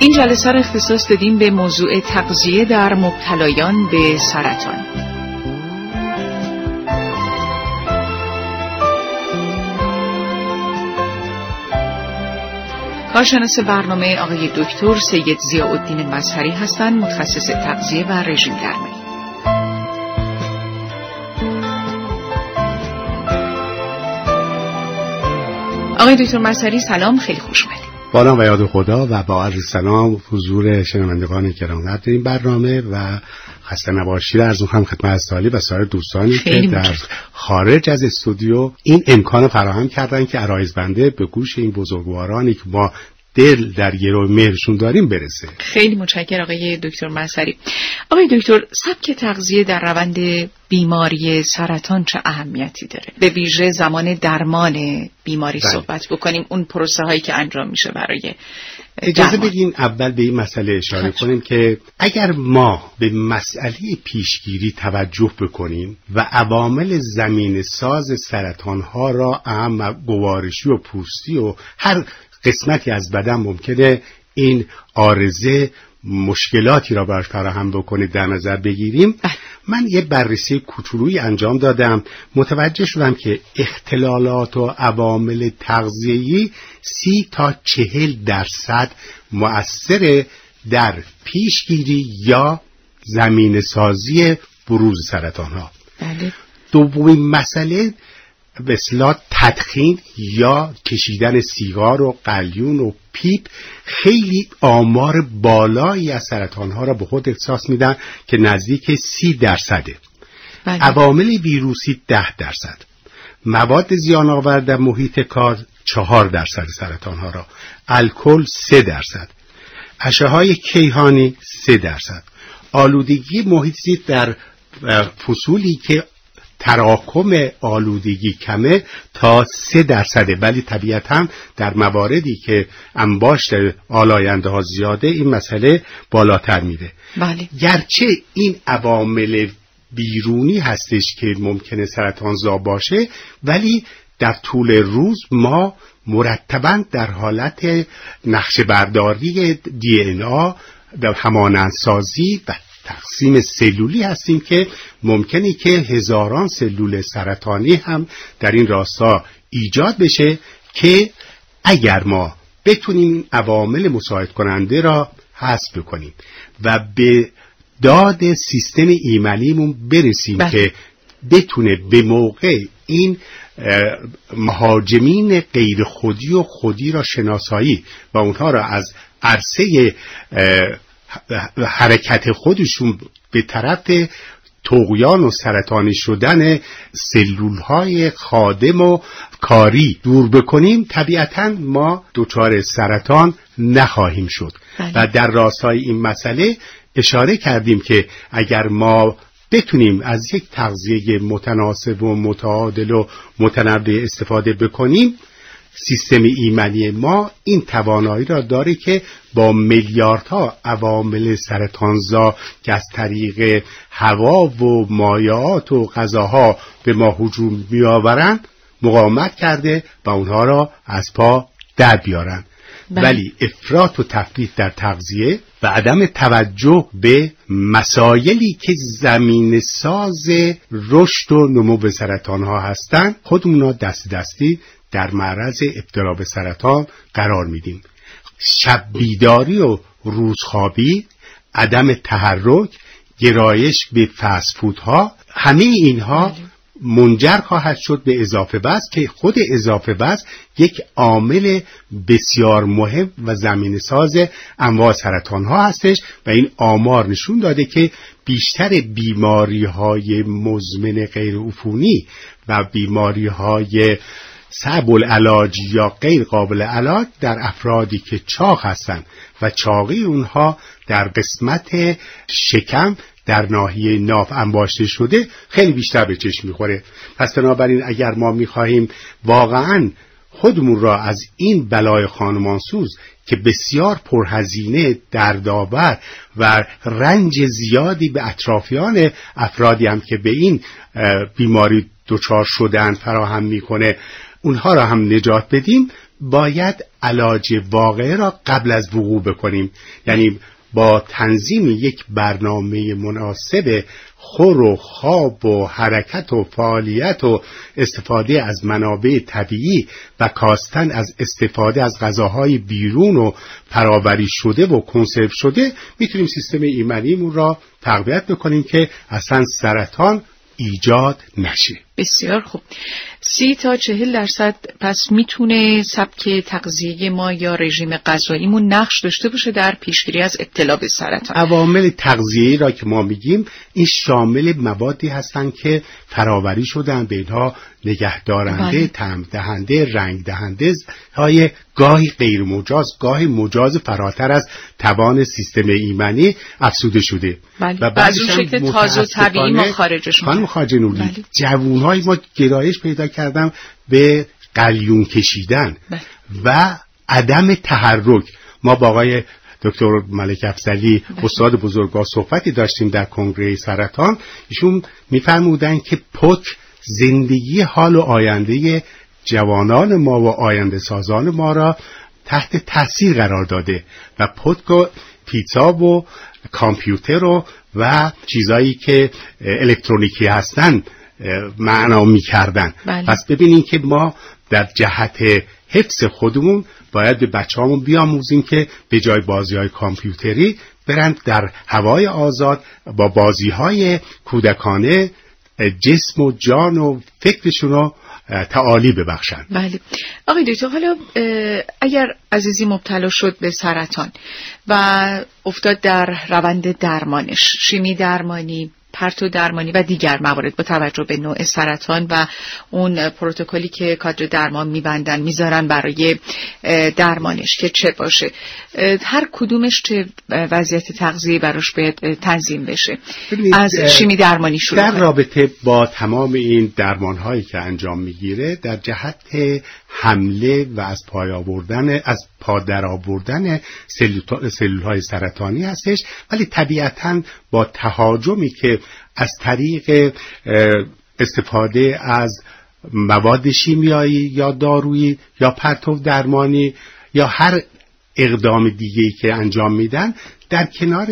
این جلسه را اختصاص دادیم به موضوع تغذیه در مبتلایان به سرطان. کارشناس برنامه آقای دکتر سید زیاءالدین مظهری هستند متخصص تغذیه و رژیم درمانی. آقای دکتر مظهری سلام خیلی خوش اومدید. با نام و یاد خدا و با عرض سلام حضور شنوندگان گرامی این برنامه و خسته نباشی از هم خدمت سالی و سایر دوستانی که در خارج از استودیو این امکان فراهم کردن که عرایز بنده به گوش این بزرگوارانی که ما دل در گرو مهرشون داریم برسه. خیلی متشکر آقای دکتر منصری. آقای دکتر سبک تغذیه در روند بیماری سرطان چه اهمیتی داره؟ به ویژه زمان درمان بیماری بله. صحبت بکنیم اون پروسه هایی که انجام میشه برای اجازه بدین اول به این مسئله اشاره کنیم که اگر ما به مسئله پیشگیری توجه بکنیم و عوامل زمین ساز سرطان ها را اهم گوارشی و پوستی و هر قسمتی از بدن ممکنه این آرزه مشکلاتی را براش فراهم بکنه در نظر بگیریم بله. من یه بررسی کوچولویی انجام دادم متوجه شدم که اختلالات و عوامل تغذیه‌ای سی تا چهل درصد مؤثر در پیشگیری یا زمین سازی بروز سرطان ها بله. دومین مسئله اصلاح تدخین یا کشیدن سیگار و قلیون و پیپ خیلی آمار بالایی از سرطان ها را به خود احساس میدن که نزدیک سی درصده. بله. عوامل ویروسی ده درصد. مواد زیان آور در محیط کار چهار درصد سرطان ها را. الکل سه درصد. اشعه های کیهانی سه درصد. آلودگی محیط زیست در فصولی که تراکم آلودگی کمه تا سه درصده ولی طبیعتا در مواردی که انباشت آلاینده ها زیاده این مسئله بالاتر میره بله. گرچه این عوامل بیرونی هستش که ممکنه سرطانزا باشه ولی در طول روز ما مرتبا در حالت نقشه برداری دی این آ همانندسازی و تقسیم سلولی هستیم که ممکنه که هزاران سلول سرطانی هم در این راستا ایجاد بشه که اگر ما بتونیم این عوامل مساعد کننده را حذف بکنیم و به داد سیستم ایمنیمون برسیم بله. که بتونه به موقع این مهاجمین غیر خودی و خودی را شناسایی و اونها را از عرصه حرکت خودشون به طرف توقیان و سرطانی شدن سلول های خادم و کاری دور بکنیم طبیعتا ما دچار سرطان نخواهیم شد بله. و در راستای این مسئله اشاره کردیم که اگر ما بتونیم از یک تغذیه متناسب و متعادل و متنوع استفاده بکنیم سیستم ایمنی ما این توانایی را داره که با میلیاردها عوامل سرطانزا که از طریق هوا و مایعات و غذاها به ما هجوم میآورند مقاومت کرده و اونها را از پا در بیارن بله. ولی افراط و تفریط در تغذیه و عدم توجه به مسایلی که زمین ساز رشد و نمو به سرطان ها هستند خودمون را دست دستی در معرض ابتلا به سرطان قرار میدیم. شب بیداری و روزخوابی عدم تحرک گرایش به فسفودها همه اینها منجر خواهد شد به اضافه وزن که خود اضافه وزن یک عامل بسیار مهم و زمین ساز انواع سرطان ها هستش و این آمار نشون داده که بیشتر بیماری های مزمن غیر عفونی و بیماری های صعب العلاج یا غیر قابل علاج در افرادی که چاق هستند و چاقی اونها در قسمت شکم در ناحیه ناف انباشته شده خیلی بیشتر به چشم می‌خوره. پس بنابراین اگر ما می‌خواهیم واقعا خودمون را از این بلای خانمانسوز که بسیار پرهزینه دردآور و رنج زیادی به اطرافیان افرادی هم که به این بیماری دچار شدن فراهم می‌کنه اونها را هم نجات بدیم باید علاج واقعه را قبل از وقوع بکنیم. یعنی با تنظیم یک برنامه مناسب خور و خواب و حرکت و فعالیت و استفاده از منابع طبیعی و کاستن از استفاده از غذاهای بیرون و پراوری شده و کنسرو شده می‌تونیم سیستم ایمنیمون را تقویت بکنیم که اصلا سرطان ایجاد نشه. بسیار خوب. سی تا چهل درصد پس می‌تونه سبک تغذیه ما یا رژیم غذاییمون نقش داشته باشه در پیشگیری از ابتلا به سرطان. عوامل تغذیه را که ما میگیم این شامل موادی هستند که فراوری شدن به اینها نگهدارنده بله. تم دهنده رنگ دهنده های گاهی غیر مجاز گاهی مجاز فراتر از توان سیستم ایمنی افسوده شده بله. و بعد شکل تازه و طبیعی ما خارجش خانم خاجنولی بله. جوون های ما گرایش پیدا کردم به قلیون کشیدن بله. و عدم تحرک ما با آقای دکتر ملک افزلی بله. استاد بزرگا صحبتی داشتیم در کنگره سرطان ایشون میفرمودن که پک زندگی حال و آینده جوانان ما و آینده سازان ما را تحت تاثیر قرار داده و پتک و پیتزا و کامپیوتر و و چیزایی که الکترونیکی هستن معنا می‌کردن بله. پس ببینیم که ما در جهت حفظ خودمون باید به بچه همون بیاموزیم که به جای بازی های کامپیوتری برند در هوای آزاد با بازی های کودکانه جسم و جان و فکرشون رو تعالی ببخشند بله. آقای دکتر حالا اگر عزیزی مبتلا شد به سرطان و افتاد در روند درمانش شیمی درمانی پرتو درمانی و دیگر موارد با توجه به نوع سرطان و اون پروتکلی که کادر درمان میبندن می‌ذارن برای درمانش که چه باشه. هر کدومش چه وضعیت تغذیه براش باید تنظیم بشه. از شیمی درمانی شروع در رابطه با تمام این درمان هایی که انجام می‌گیره در جهت حمله و از پای آوردن از پادر آوردن سلول های سرطانی هستش. ولی طبیعتا با تهاجمی که از طریق استفاده از مواد شیمیایی یا دارویی یا پرتو درمانی یا هر اقدام دیگه که انجام میدن در کنار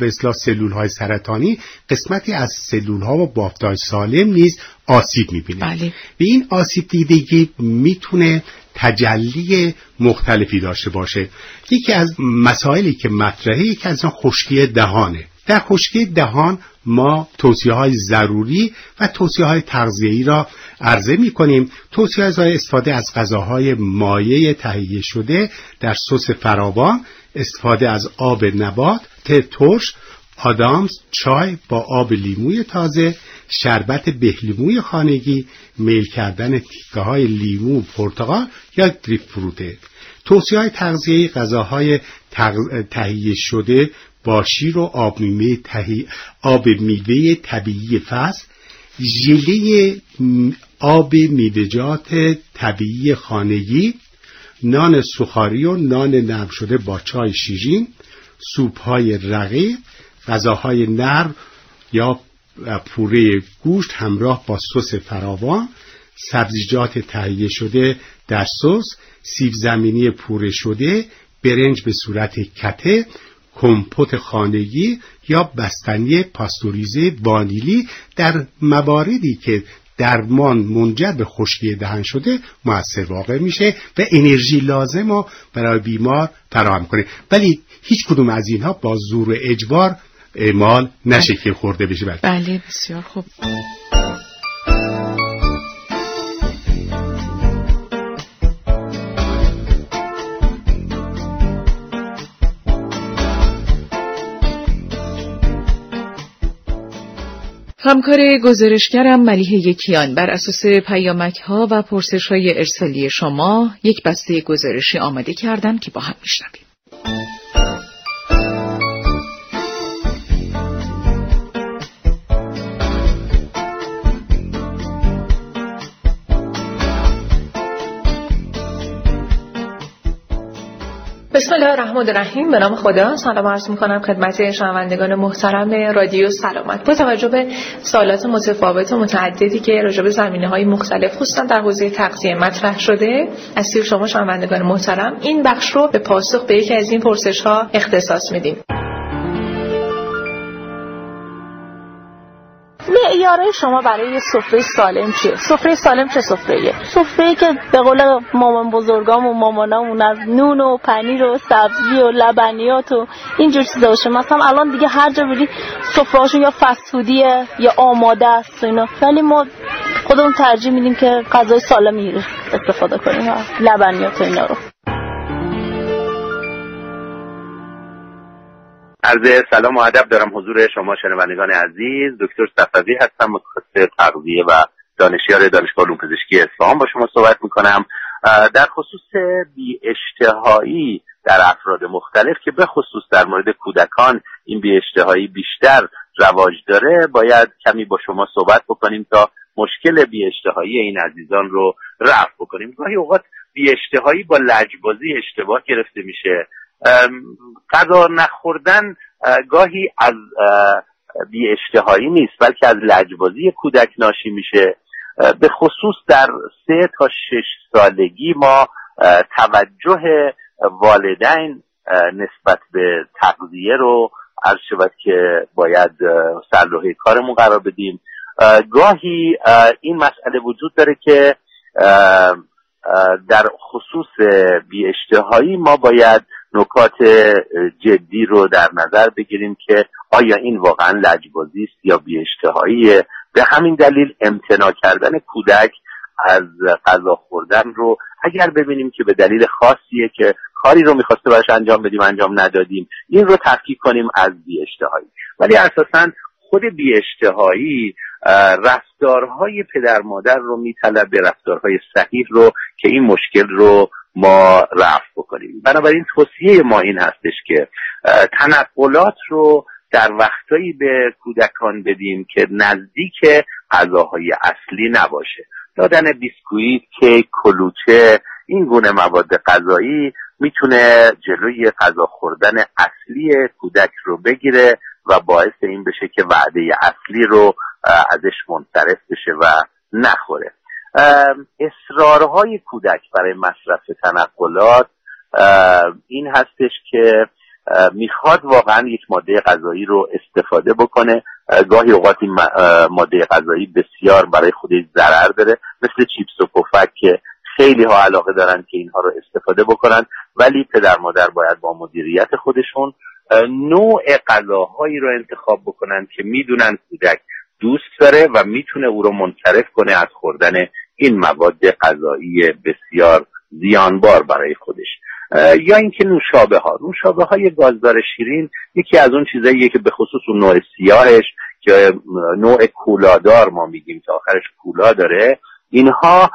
به سلول های سرطانی قسمتی از سلول ها و بافتای سالم نیز آسیب می‌بینه. بله. به این آسیب دیدگی می‌تونه تجلی مختلفی داشته باشه. یکی از مسائلی که مطرحه یکی از خشکی دهانه. در خشکی دهان ما توصیه های ضروری و توصیه های تغذیه‌ای را عرضه می کنیم توصیه از استفاده از غذاهای مایع تهیه شده در سس فراوان استفاده از آب نبات ترش آدامز چای با آب لیموی تازه شربت بهلیموی خانگی میل کردن تیکه های لیمو پرتقال یا گریپ فروته. توصیه های تغذیه غذاهای تهیه شده با شیر و آب میوه آب میوه طبیعی فصل ژله آب میوه‌جات طبیعی خانگی نان سوخاری و نان نرم شده با چای شیرین سوپ های رقیق غذاهای نرم یا پوره گوشت همراه با سس فراوان سبزیجات تهیه شده در سس سیب زمینی پوره شده برنج به صورت کته کمپوت خانگی یا بستنی پاستوریزه وانیلی در مواردی که درمان منجر به خشکی دهن شده موثر واقع میشه و انرژی لازم رو برای بیمار فراهم کنه. ولی هیچ کدوم از اینها با زور و اجبار اعمال نشه که خورده بشه. بله بسیار خوب. همکار گزارشگرم ملیه یکیان بر اساس پیامک ها و پرسش های ارسالی شما یک بسته گزارشی آماده کردم که با هم میشنویم. بسم الله الرحمن الرحیم. به نام خدا. سلام عرض می‌کنم خدمت شنوندگان محترم رادیو سلامت. با توجه به سوالات متفاوت و متعددی که راجع به زمینه های مختلف خصوصا در حوزه تغذیه مطرح شده از سوی شما شنوندگان محترم این بخش رو به پاسخ به یکی از این پرسش ها اختصاص میدیم. معیارهای شما برای سفره سالم چیه؟ سفره سالم چه سفره سفره که به قول مامان بزرگام و مامانامون از نون و پنیر و سبزی و لبنیات و اینجور چیزا باشه. مثلا الان دیگه هر جا بری سفرهاشون یا فسفودیه یا آماده است اینا. ولی ما خودمون ترجیح میدیم که غذای سالمی استفاده کنیم لبنیات و اینا رو. عرض سلام و ادب دارم حضور شما شنوندگان عزیز. دکتر صفوی هستم متخصص تغذیه و دانشیار دانشگاه علوم پزشکی اصفهان با شما صحبت می‌کنم. در خصوص بی اشتهایی در افراد مختلف که به خصوص در مورد کودکان این بی اشتهایی بیشتر رواج داره باید کمی با شما صحبت بکنیم تا مشکل بی اشتهایی این عزیزان رو رفع بکنیم. گاهی اوقات بی اشتهایی با لجبازی اشتباه گرفته میشه. غذا نخوردن گاهی از بی اشتهایی نیست بلکه از لجبازی کودک ناشی میشه. به خصوص در سه تا شش سالگی ما توجه والدین نسبت به تغذیه رو عرض شود که باید سرلوحه کارمون قرار بدیم. گاهی این مسئله وجود داره که در خصوص بی اشتهایی ما باید نکات جدی رو در نظر بگیریم که آیا این واقعا لجبازی است یا بیاشتهاییه به همین دلیل امتناع کردن کودک از غذا خوردن رو اگر ببینیم که به دلیل خاصیه که کاری رو می‌خواسته براش انجام بدیم انجام ندادیم این رو تفکیک کنیم از بیاشتهایی. ولی اساسا خود بیاشتهایی رفتارهای پدر مادر رو میطلب به رفتارهای صحیح رو که این مشکل رو ما رفع بکنیم. بنابراین توصیه ما این هستش که تنقلات رو در وقتایی به کودکان بدیم که نزدیک غذاهای اصلی نباشه. دادن بیسکویت کیک کلوچه این گونه مواد غذایی می‌تونه جلوی غذا خوردن اصلی کودک رو بگیره و باعث این بشه که وعده اصلی رو ازش منصرف بشه و نخوره. اصرارهای کودک برای مصرف تنقلات این هستش که می‌خواد واقعا یک ماده غذایی رو استفاده بکنه. گاهی اوقات این ماده غذایی بسیار برای خودش ضرر داره. مثل چیپس و پفک که خیلی ها علاقه دارن که اینها رو استفاده بکنن ولی پدر مادر باید با مدیریت خودشون نوع غذاهایی رو انتخاب بکنن که می‌دونن کودک دوست داره و می‌تونه او رو منصرف کنه از خوردن این مواد غذایی بسیار زیانبار برای خودش. یا اینکه نوشابه ها نوشابه های گازدار شیرین یکی از اون چیزاییه که به خصوص اون نوع سیاهش که نوع کولادار ما میگیم که آخرش کولا داره اینها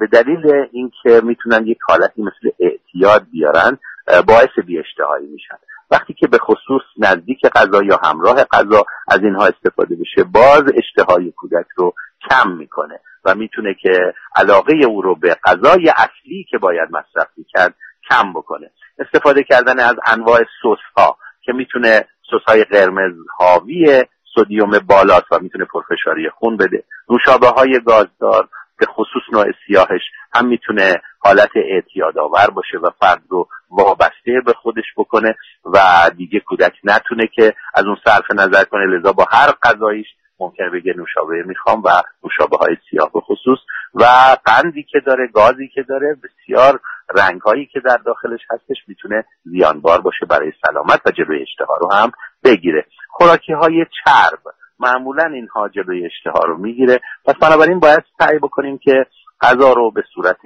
به دلیل اینکه می‌تونن یک حالتی مثل اعتیاد بیارن باعث اشتهایی میشن. وقتی که به خصوص نزدیک غذا یا همراه غذا از اینها استفاده بشه باز اشتهای کودک رو کم می‌کنه و می‌تونه که علاقه او رو به غذای اصلی که باید مصرف کرد کم بکنه. استفاده کردن از انواع سس ها که می‌تونه سس های قرمز حاوی سودیوم بالاست و می‌تونه پرفشاری خون بده. نوشابه های گازدار به خصوص نوع سیاهش هم می‌تونه حالت اعتیاد آور باشه و فرد رو وابسته به خودش بکنه و دیگه کودک نتونه که از اون صرف نظر کنه. لذا با هر غذاییش ممکنه بگه نوشابه می‌خوام و نوشابه های سیاه به خصوص و قندی که داره گازی که داره بسیار رنگ هایی که در داخلش هستش می‌تونه زیانبار باشه برای سلامت و جلوی اشتها رو هم بگیره. خوراکی های چرب. معمولا اینها جلوی اشتها رو می‌گیره. پس بنابراین باید سعی بکنیم که غذا رو به صورت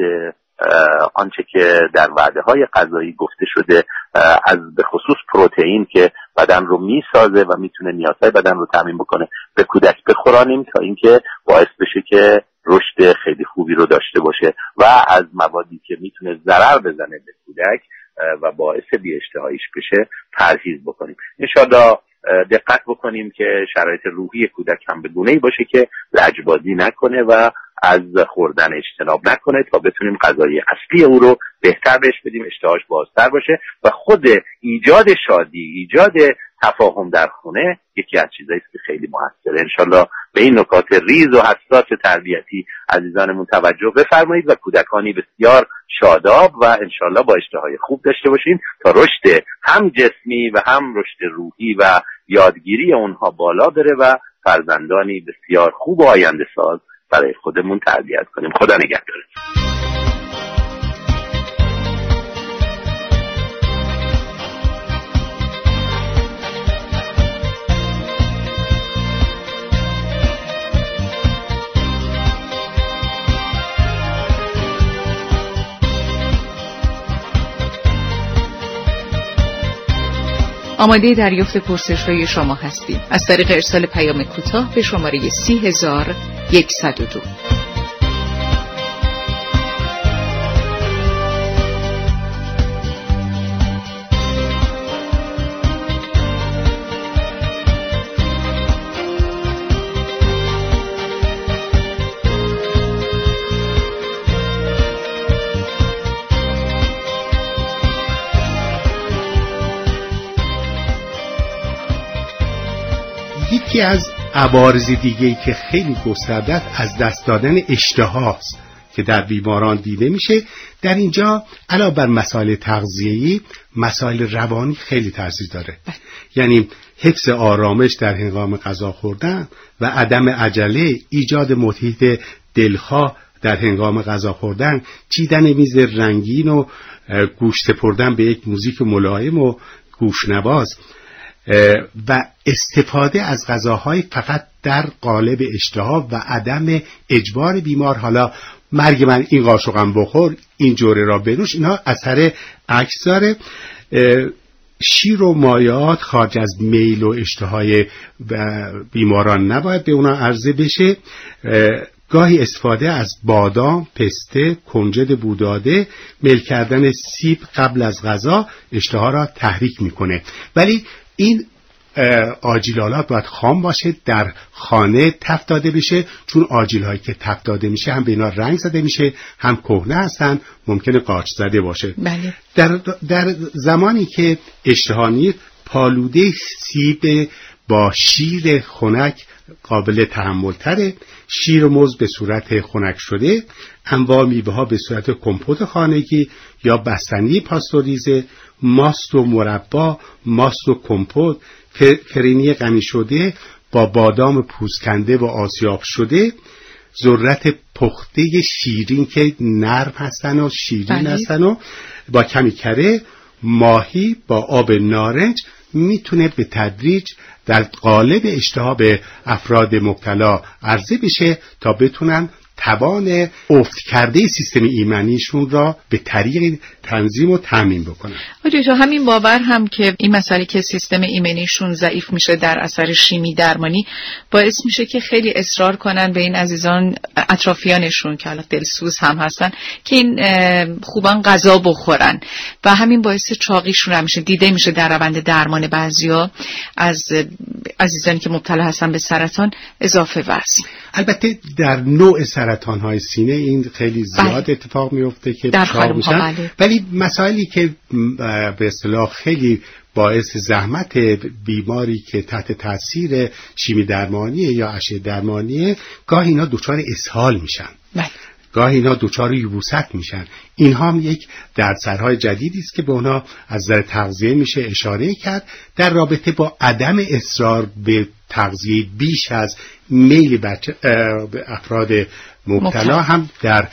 آنچه که در وعده های غذایی گفته شده از به خصوص پروتئین که بدن رو می‌سازه و می‌تونه نیازهای بدن رو تعمین بکنه به کودک بخورانیم تا اینکه باعث بشه که رشد خیلی خوبی رو داشته باشه و از موادی که می‌تونه ضرر بزنه به کودک و باعث بی بشه پرهیز بکنیم. انشاءالله دقت بکنیم که شرایط روحی کودک هم به ای باشه که لجبازی نکنه و از خوردن اجتناب نکنه تا بتونیم غذای اصلی او رو بهتر بهش بدیم اشتهاش بازتر باشه و خود ایجاد شادی ایجاد تفاهم در خونه یکی از چیزایی که خیلی موثره. انشالله به این نکات ریز و حساس تربیتی عزیزانمون توجه بفرمایید و کودکانی بسیار شاداب و انشالله با اشتهای خوب داشته باشیم تا رشد هم جسمی و هم رشد روحی و یادگیری اونها بالا بره و فرزندانی بسیار خوب و آینده ساز برای خودمون تربیت کنیم. خدا نگهدارتون. آماده دریافت پرسش های شما هستیم. از طریق ارسال پیام کوتاه به شماره 30102 یکی از عوارض دیگه که خیلی گسترده از دست دادن اشتهاست که در بیماران دیده میشه. در اینجا علاوه بر مسائل تغذیه‌ای مسائل روانی خیلی تاثیر داره. یعنی حفظ آرامش در هنگام غذا خوردن و عدم عجله ایجاد محیط دلخواه در هنگام غذا خوردن چیدن میز رنگین و گوش سپردن به یک موزیک ملایم و گوشنواز. و استفاده از غذاهای فقط در قالب اشتها و عدم اجبار بیمار. حالا مرگ من این قاشقم بخور این جوره را بنوش اینا اثر عکس داره. شیر و مایات خارج از میل و اشتهای بیماران نباید به اونا عرضه بشه. گاهی استفاده از بادام، پسته، کنجد بوداده، میل کردن سیب قبل از غذا اشتها را تحریک می‌کنه. ولی این آجیلالات باید خام باشه در خانه تفت داده بشه چون آجیل هایی که تفت داده میشه هم به اینا رنگ زده میشه هم کهنه هستن ممکنه قارچ زده باشه بله. در, در زمانی که اشتهانی پالوده سیب با شیر خنک قابل تحمل تره شیر و موز به صورت خنک شده انواع میوه ها به صورت کمپوت خانگی یا بستنی پاستوریزه ماست و مربا ماست و کمپوت فرینی غنی شده با بادام پوسکنده و آسیاب شده ذرت پخته شیرین که نرم هستن و شیرین بله. هستن و با کمی کره ماهی با آب نارنج می‌تونه به تدریج در قالب اشتها افراد مبتلا عرضه بشه تا بتونن توان افت کرده سیستم ایمنیشون را به طریق تنظیم و تامین بکنن. تو همین باور هم که این مسئله که سیستم ایمنیشون ضعیف میشه در اثر شیمی درمانی باعث میشه که خیلی اصرار کنن به این عزیزان اطرافیانشون که حالا دلسوز هم هستن که این خوبان غذا بخورن. و همین باعث چاقیشون هم میشه. دیده میشه در روند درمان بعضیا از عزیزانی که مبتلا هستن به سرطان اضافه وزن. البته در نوع سرطان های سینه این خیلی زیاد بله. اتفاق میفته که در میشن بله. ولی مسائلی که به اصطلاح خیلی باعث زحمت بیماری که تحت تاثیر شیمی درمانیه یا اشعه درمانیه گاهی اینا دچار اسهال میشن بله. گاهی اینا دچار یبوست میشن اینها هم یک دردسرهای جدیدی است که به اونا از نظر تغذیه میشه اشاره کرد در رابطه با عدم اصرار به تغذیه بیش از میل بچه افراد مبتلا هم در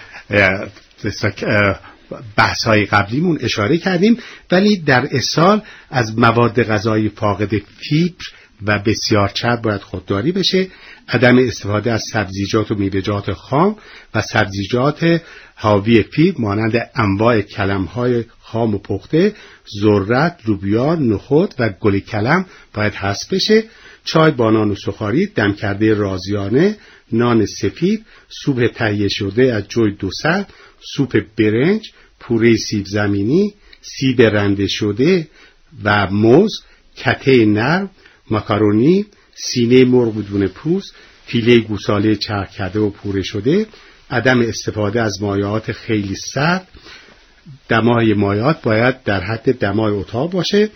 بحث های قبلیمون اشاره کردیم ولی در اصال از مواد غذایی فاقد فیبر و بسیار چرب باید خودداری بشه. عدم استفاده از سبزیجات و میوه‌جات خام و سبزیجات حاوی فیبر مانند انواع کلمهای خام و پخته ذرت لوبیا نخود و گل کلم باید حذف بشه. چای بانان و سخاری دم کرده رازیانه نان سفید سوپ تهیه شده از جوی دوست سوپ برنج پوره سیب زمینی سیب رنده شده و موز کته نرم ماکارونی سینه مرغ بدون پوست فیله گوساله چرخ کرده و پوره شده عدم استفاده از مایعات خیلی سرد. دمای مایات باید در حد دمای اتاق باشه.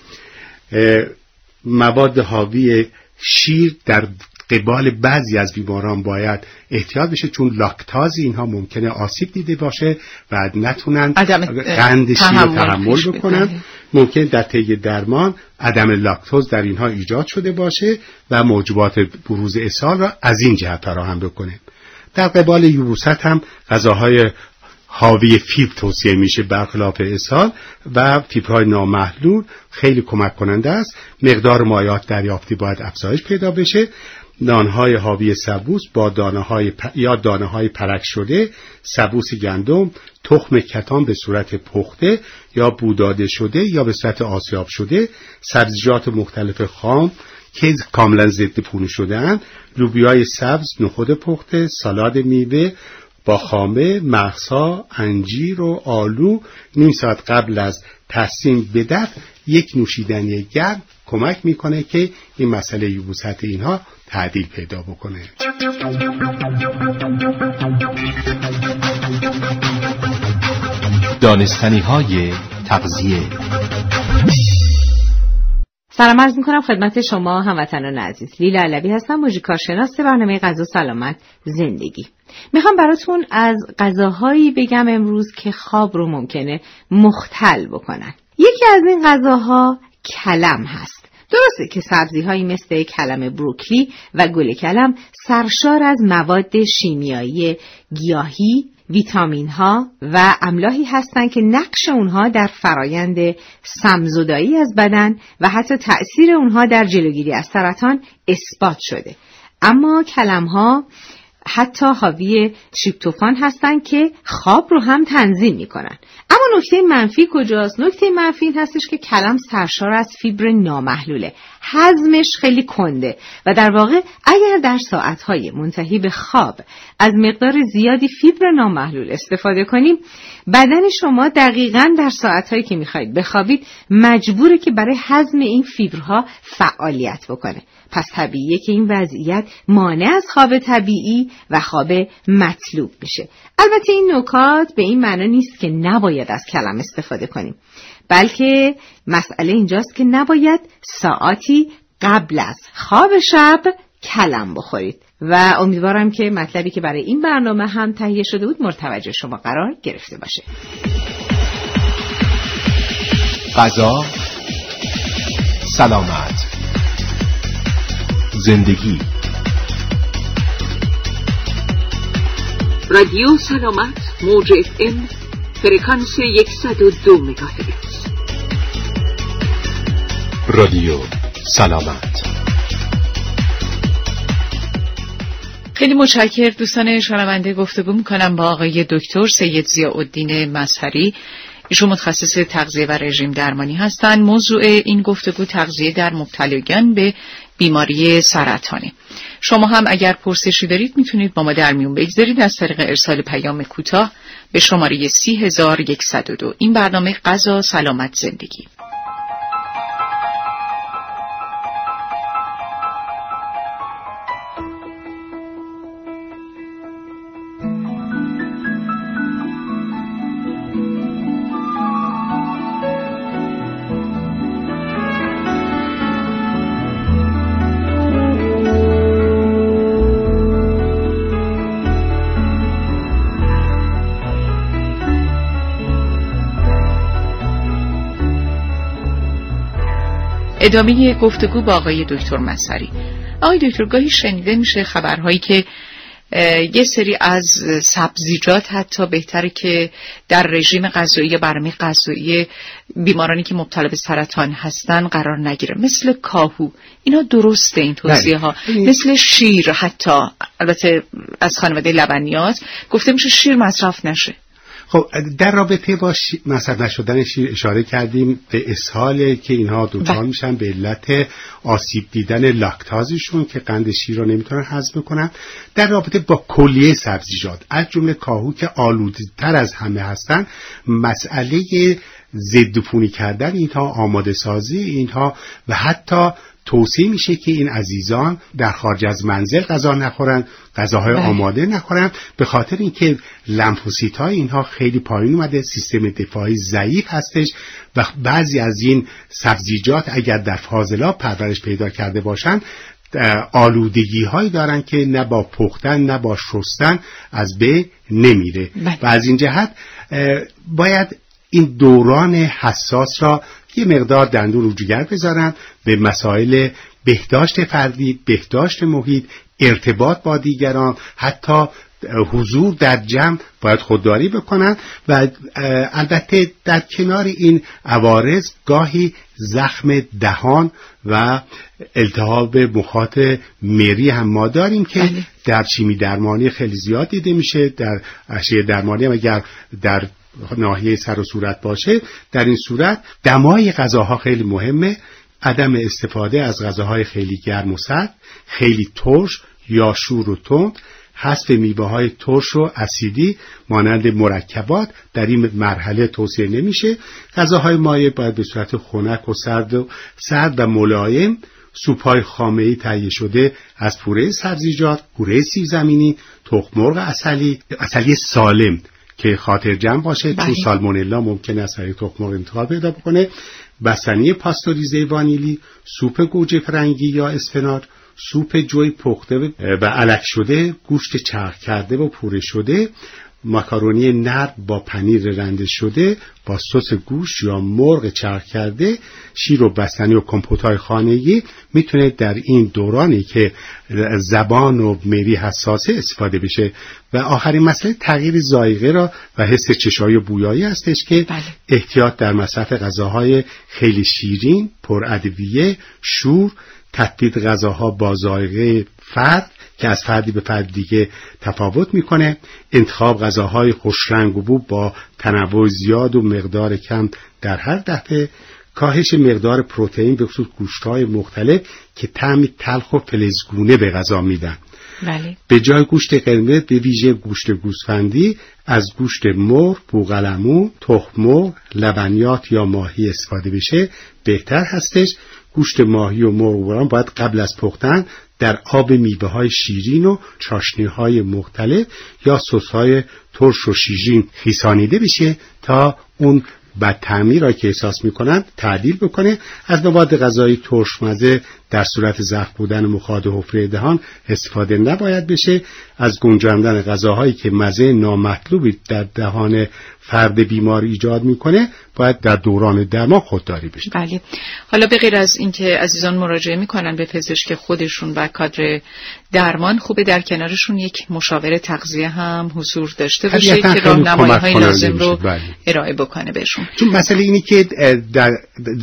مواد حاوی شیر در قبال بعضی از بیماران باید احتیاط بشه چون لاکتاز اینها ممکنه آسیب دیده باشه و نتونن قند شیر تحمل بکنن. ممکن در طی درمان عدم لاکتوز در اینها ایجاد شده باشه و موجبات بروز اسهال را از این جهت فراهم بکنه. در قبال یوبوست هم غذاهای حاوی فیبر توصیه میشه برخلاف اسهال و فیبرهای نامحلول خیلی کمک کننده است. مقدار مایات دریافتی باید افزایش پیدا بشه. نانهای حاوی سبوس با دانه های یا دانه های پرک شده سبوس گندم تخم کتان به صورت پخته یا بوداده شده یا به صورت آسیاب شده سبزیجات مختلف خام که کاملا ضد پونه شدن لوبیای سبز نخود پخته سالاد میوه با خامه مغزها انجیر و آلو نیم ساعت قبل از تحسین به یک نوشیدنی گرم کمک می‌کنه که این مسئله یبوست اینها تعدیل پیدا بکنه. دانستنی های تغذیه. سلام عرض می‌کنم خدمت شما هموطنان عزیز. لیلا علوی هستم موجی کارشناس برنامه غذا سلامت زندگی. می‌خوام براتون از غذاهایی بگم امروز که خواب رو ممکنه مختل بکنن. یکی از این غذاها کلم هست. درسته که سبزی هایی مثل کلم بروکلی و گل کلم سرشار از مواد شیمیایی گیاهی ویتامین ها و املاحی هستند که نقش اونها در فرایند سمزدایی از بدن و حتی تأثیر اونها در جلوگیری از سرطان اثبات شده. اما کلم ها حتی حاوی شیپتوفان هستند که خواب رو هم تنظیم می‌کنن. اما نکته منفی کجاست؟ نکته منفی این هستش که کلم سرشار از فیبر نامحلوله. حزمش خیلی کنده. و در واقع اگر در ساعتهای منتهی به خواب از مقدار زیادی فیبر نامحلول استفاده کنیم بدن شما دقیقا در ساعتهایی که می‌خواهید بخوابید مجبوره که برای حزم این فیبرها فعالیت بکنه. پس طبیعیه که این وضعیت مانع از خواب طبیعی و خواب مطلوب میشه البته این نکات به این معنا نیست که نباید از کلم استفاده کنیم بلکه مسئله اینجاست که نباید ساعتی قبل از خواب شب کلم بخورید. و امیدوارم که مطلبی که برای این برنامه هم تهیه شده بود مرتوجه شما قرار گرفته باشه. غذا سلامت. زندگی. رادیو سلامت موج اف ام فرکانس 102 مگاهرتز. رادیو سلامت. خیلی متشکر دوستان شنونده گفتگو می‌کنم با آقای دکتر سید ضیاءالدین مظهری. ایشون متخصص تغذیه و رژیم درمانی هستند موضوع این گفتگو تغذیه در مبتلایان به بیماری سرطانی شما هم اگر پرسشی دارید می‌تونید با ما در میون بگذارید. از طریق ارسال پیام کوتاه به شماره 30102 این برنامه غذا سلامت زندگی. ادامه گفتگو با آقای دکتر مسری آقای دکتر گاهی شنیده میشه خبرهایی که یه سری از سبزیجات حتی بهتره که در رژیم غذایی برنامه غذایی بیمارانی که مبتلا به سرطان هستن قرار نگیره. مثل کاهو. اینا درسته این توضیح ها بله. مثل شیر حتی. البته از خانواده لبنیات گفته میشه شیر مصرف نشه. خب در رابطه با مصرف نشدن شیر اشاره کردیم به اسهال که اینها دوچار بله. میشن به علت آسیب دیدن لاکتازشون که قند شیر رو نمی‌تونن هضم کنن در رابطه با کلیه سبزیجات از جمله کاهو که آلودتر از همه هستن مسئله ضد کردن اینها آماده سازی اینها و حتی توصیه میشه که این عزیزان در خارج از منزل غذا نخورن غذاهای بله. آماده نخورن به خاطر اینکه لمفوسیت های اینها خیلی پایین اومده سیستم دفاعی ضعیف هستش و بعضی از این سبزیجات اگر در فاضلاب پرورش پیدا کرده باشن آلودگی هایی دارن که نه با پختن نه با شستن از به نمیره بله. و از این جهت باید این دوران حساس را یه مقدار دندون رجوگر بذارن به مسائل بهداشت فردی بهداشت محیط ارتباط با دیگران حتی حضور در جمع باید خودداری بکنن و البته در کنار این عوارض گاهی زخم دهان و التهاب مخاط مری هم ما داریم که بله. در چیمی درمانی خیلی زیاد دیده میشه در اشیاء درمانی هم اگر در ناحیه سر و صورت باشه در این صورت دمای غذاها خیلی مهمه. عدم استفاده از غذاهای خیلی گرم و سرد خیلی ترش یا شور و تند. حذف میوه های ترش و اسیدی مانند مرکبات در این مرحله توصیه نمیشه. غذاهای مایع باید به صورت خنک و سرد و سرد و ملایم سوپ های خامه ای تهیه شده از پوره سبزیجات، پوره سیب زمینی، تخم مرغ اصلی، اصلی سالم. که خاطر جمع باشه. بله. چون سالمونلا ممکن است از تخم مرغ انتقال پیدا بکنه. بستنی پاستوریزه وانیلی سوپ گوجه فرنگی یا اسفناج سوپ جوی پخته و علک شده گوشت چرخ کرده و پوره شده. ماکارونی نرد با پنیر رنده شده با سس گوش یا مرغ چرخ کرده شیر و بستنی و کمپوت های خانگی می‌تونه در این دورانی که زبان و میری حساسه استفاده بشه و آخرین مسئله تغییر زایقه را و حس چشایی و بویایی هستش که بله. احتیاط در مصرف غذاهای خیلی شیرین پر ادویه شور تطبیق غذاها با ذائقه فرد که از فردی به فرد دیگه تفاوت می‌کنه. انتخاب غذاهای خوشرنگ و بو با تنوع زیاد و مقدار کم در هر دفعه. کاهش مقدار پروتئین به خصوص گوشتهای مختلف که طعمی تلخ و فلزگونه به غذا میدن. بله. به جای گوشت قرمز به ویژه گوشت گوسفندی از گوشت مرغ، بوغلمو، تخم لبنیات یا ماهی استفاده بشه بهتر هستش. گوشت ماهی و مرغ باید قبل از پختن در آب میوه های شیرین و چاشنی های مختلف یا سس های ترش و شیرین خیسانیده بشه تا اون بدتعمی را که احساس می‌کنند تعدیل بکنه. از مواد غذایی ترشمزه در صورت زخم بودن مخاط حفره دهان استفاده نباید بشه. از گنجاندن غذاهایی که مزه نامطلوبی در دهان فرد بیمار ایجاد می‌کنه باید در دوران درمان خودداری بشه. بله. حالا به غیر از اینکه عزیزان مراجعه می‌کنن به پزشک خودشون و کادر درمان خوبه در کنارشون یک مشاور تغذیه هم حضور داشته باشه که راهنمایی های لازم رو بله. ارائه بکنه بهشون. چون مسئله اینی که در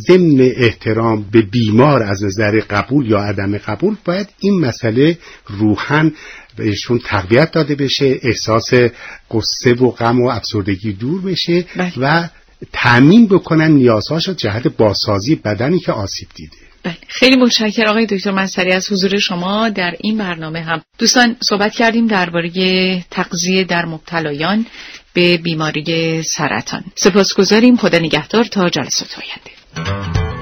ضمن احترام به بیمار از نظر قبول یا عدم قبول باید این مسئله روحن بهشون تقویت داده بشه احساس قصه و غم و افسردگی دور بشه بله. و تأمین بکنن نیازهاش جهت باسازی بدنی که آسیب دیده. بله. خیلی متشکرم آقای دکتر منصری از حضور شما در این برنامه هم. دوستان صحبت کردیم درباره تغذیه در مبتلایان به بیماری سرطان. سپاسگزاریم. خدا نگهدار. تا جلسات آینده.